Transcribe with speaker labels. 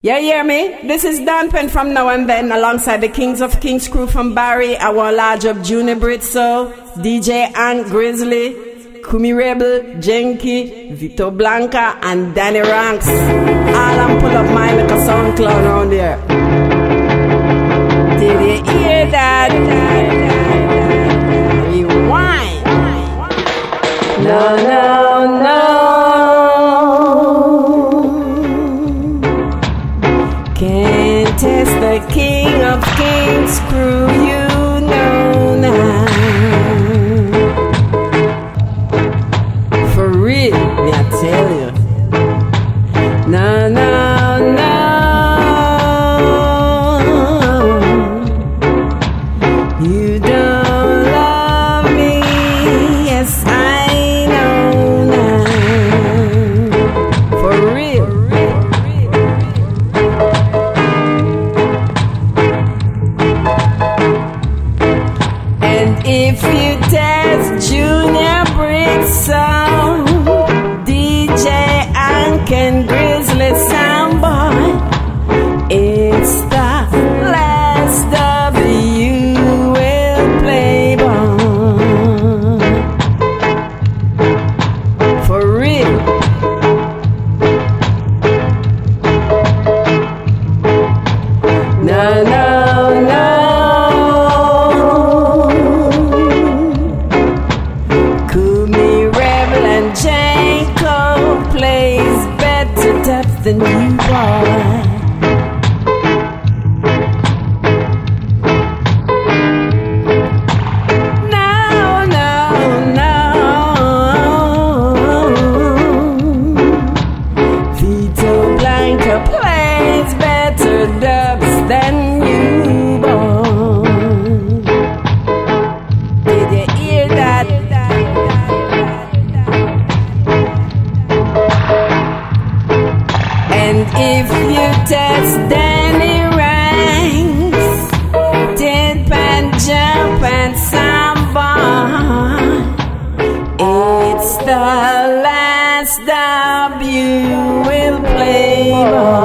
Speaker 1: Yeah, hear me? This is Dawn Penn from Now and Then alongside the Kings of Kings crew from Bari, our large up Junior Britso, DJ Ant Grizzly, Kumi Rebel, Jenki, Vito Blanca, and Danny Ranks. All I'm pull up my like a sound clown around there. Did you hear that? Rewind. No, no. King of kings, screw you, no, now. For real, me I tell you. No, no, if you test Junior Brixon, than you, boy. No, no, no. Vito Blanca plays better you will play.